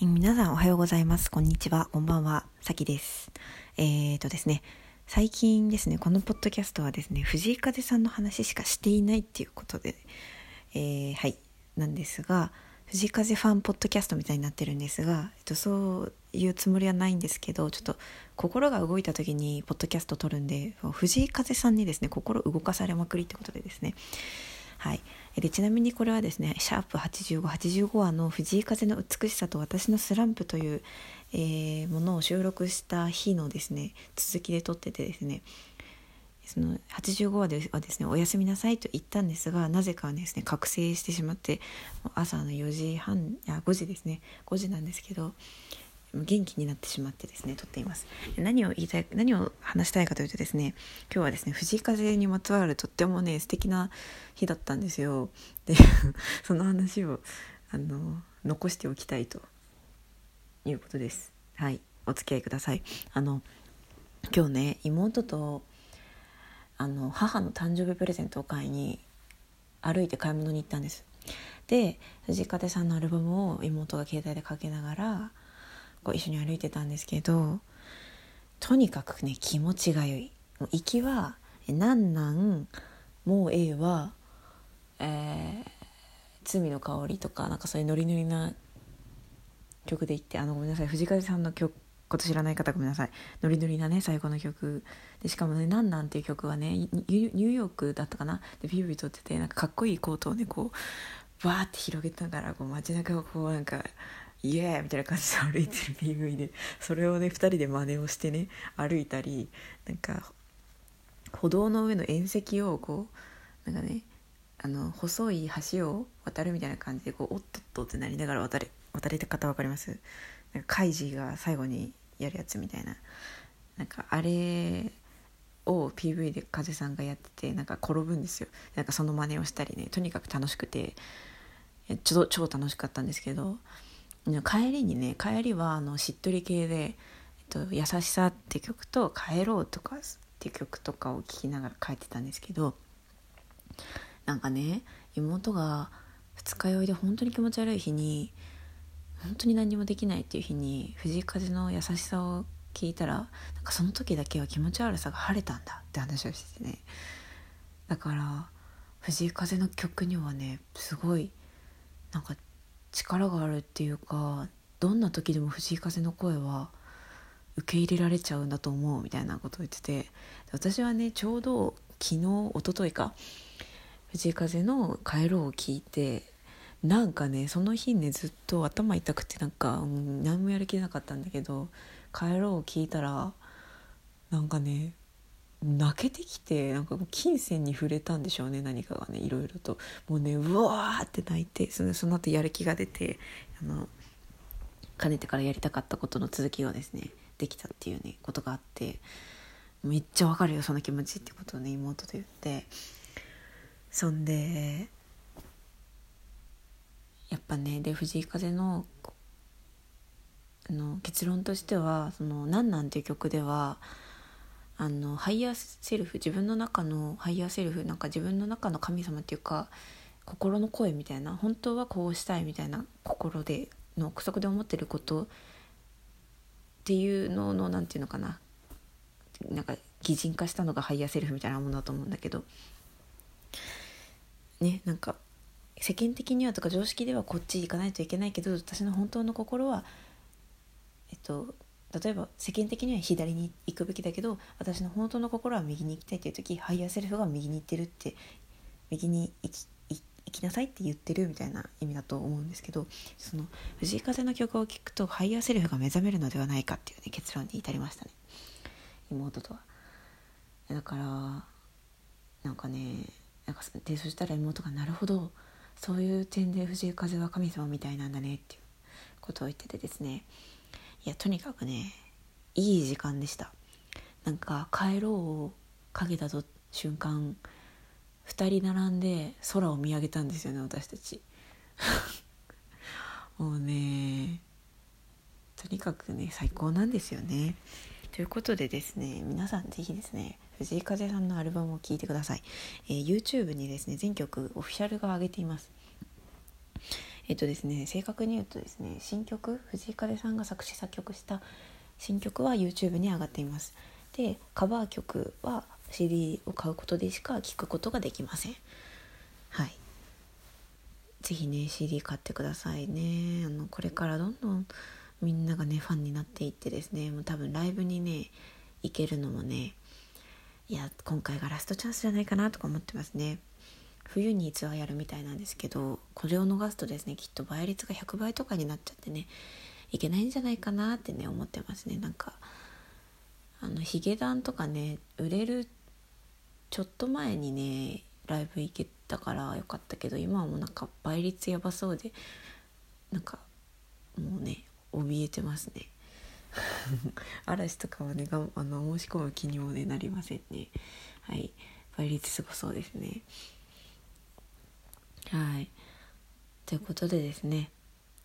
皆さんおはようございます。こんにちは。こんばんは。さきです。えーとですね、最近ですね、このポッドキャストはですね、藤井風さんの話しかしていないっていうことで、えー、はい、なんですが、藤井風ファンポッドキャストみたいになってるんですが、えっと、そういうつもりはないんですけど、ちょっと心が動いた時にポッドキャストを撮るんで、藤井風さんにですね、心動かされまくりってことでですね、はい、でちなみにこれはですね「シャープ #8585 話の藤井風の美しさと私のスランプ」という、えー、ものを収録した日のですね続きで撮っててですねその85話ではですね「おやすみなさい」と言ったんですがなぜかですね覚醒してしまって朝の4時半あ5時ですね5時なんですけど元気になってしまってですね撮っています。何を言いたい何を話したいかというとですね今日はですね藤井風にまつわるとってもね素敵な日だったんですよ。で その話をあの残しておきたいということです。はいお付き合いください。あの今日ね妹とあの母の誕生日プレゼントを買いに歩いて買い物に行ったんです。で藤井風さんのアルバムを妹が携帯でかけながらこう一緒に歩いてたんですけどとにかくね気持ちが良い。もう行きは「なんなんもうええわ」えー「罪の香り」とかなんかそういうノリノリな曲で行ってあのごめんなさい藤風さんの曲こと知らない方ごめんなさい。ノリノリなね最後の曲でしかもね「なんなん」っていう曲はねニューヨークだったかな。でビュービー撮っててなんかかっこいいコートをねこうバーって広げたからこう街中をこうなんかイエーイみたいな感じで歩いてる PV でそれをね2人で真似をしてね歩いたりなんか歩道の上の縁石をこうなんかねあの細い橋を渡るみたいな感じでこうおっとっとってなりながら渡れ渡れた方分かります？なんかカイジが最後にやるやつみたいな。なんかあれを PV で風さんがやっててなんか転ぶんですよ。なんかその真似をしたりねとにかく楽しくてちょ超楽しかったんですけど帰りにね帰りはあのしっとり系で「えっと、優しさ」って曲と「帰ろう」とかって曲とかを聴きながら帰ってたんですけどなんかね妹が二日酔いで本当に気持ち悪い日に本当に何もできないっていう日に藤井風の優しさを聞いたらなんかその時だけは気持ち悪さが晴れたんだって話をしててね。だから藤井風の曲にはねすごいなんか力があるっていうかどんな時でも藤井風の声は受け入れられちゃうんだと思うみたいなことを言ってて私はねちょうど昨日一昨日か藤井風の「帰ろう」を聞いてなんかねその日ねずっと頭痛くてなんか、うん、何もやる気なかったんだけど「帰ろう」を聞いたらなんかね泣けてきてなんか金銭に触れたんでしょうね何かがねいろいろと。もうねうわーって泣いてそのその後やる気が出てあのかねてからやりたかったことの続きがですねできたっていうねことがあってめっちゃわかるよその気持ちってことをね妹と言って。そんでやっぱねで藤井風のあの結論としては「そのなんなん」ていう曲ではあのハイヤーセルフ自分の中のハイヤーセルフなんか自分の中の神様っていうか心の声みたいな本当はこうしたいみたいな心での奥底で思ってることっていうのの何て言うのかななんか擬人化したのがハイヤーセルフみたいなものだと思うんだけどねなんか世間的にはとか常識ではこっち行かないといけないけど私の本当の心はえっと例えば世間的には左に行くべきだけど私の本当の心は右に行きたいっていう時ハイヤーセルフが右に行ってるって右に行き行きなさいって言ってるみたいな意味だと思うんですけどその藤井風の曲を聴くとハイヤーセルフが目覚めるのではないかっていう、ね、結論に至りましたね妹とは。だからなんかねなんかでそしたら妹が「なるほどそういう点で藤井風は神様みたいなんだね」っていうことを言っててですねいやとにかくねいい時間でした。なんか帰ろうをかけた瞬間2人並んで空を見上げたんですよね私たち。もうねとにかくね最高なんですよね。ということでですね皆さん是非ですね藤井風さんのアルバムを聴いてください、えー、YouTube にですね全曲オフィシャルが上げています。えっとですね正確に言うとですね新曲藤井風さんが作詞作曲した新曲は YouTube に上がっています。でカバー曲は CD を買うことでしか聴くことができません。はい。是非ね CD 買ってくださいね。あのこれからどんどんみんながねファンになっていってですねもう多分ライブにね行けるのもねいや今回がラストチャンスじゃないかなとか思ってますね。冬にツアーやるみたいなんですけどこれを逃すとですねきっと倍率が100倍とかになっちゃってねいけないんじゃないかなってね思ってますね。なんかあのヒゲダンとかね売れるちょっと前にねライブ行けたからよかったけど今はもうなんか倍率やばそうでなんかもうね怯えてますね。嵐とかはねがあの申し込む気にも、ね、なりませんね。はい。倍率すごそうですね。はい。ということでですね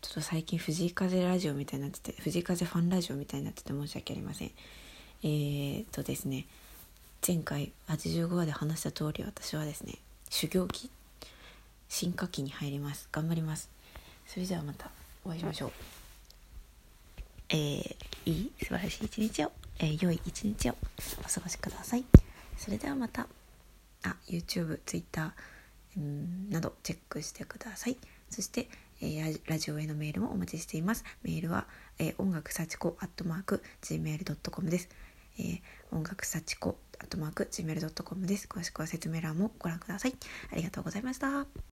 ちょっと最近藤井風ラジオみたいになってて藤井風ファンラジオみたいになってて申し訳ありません。えー、っとですね前回85話で話した通り私はですね修行期進化期に入ります。頑張ります。それではまたお会いしましょう。えー、いい素晴らしい一日を、えー、良い一日をお過ごしください。それではまた。あ YouTube、Twitter などチェックしてください。そして、えー、ラジオへのメールもお待ちしています。メールは、えー、音楽幸子アットマーク gmail.com です、えー、音楽幸子アットマーク gmail.com です。詳しくは説明欄もご覧ください。ありがとうございました。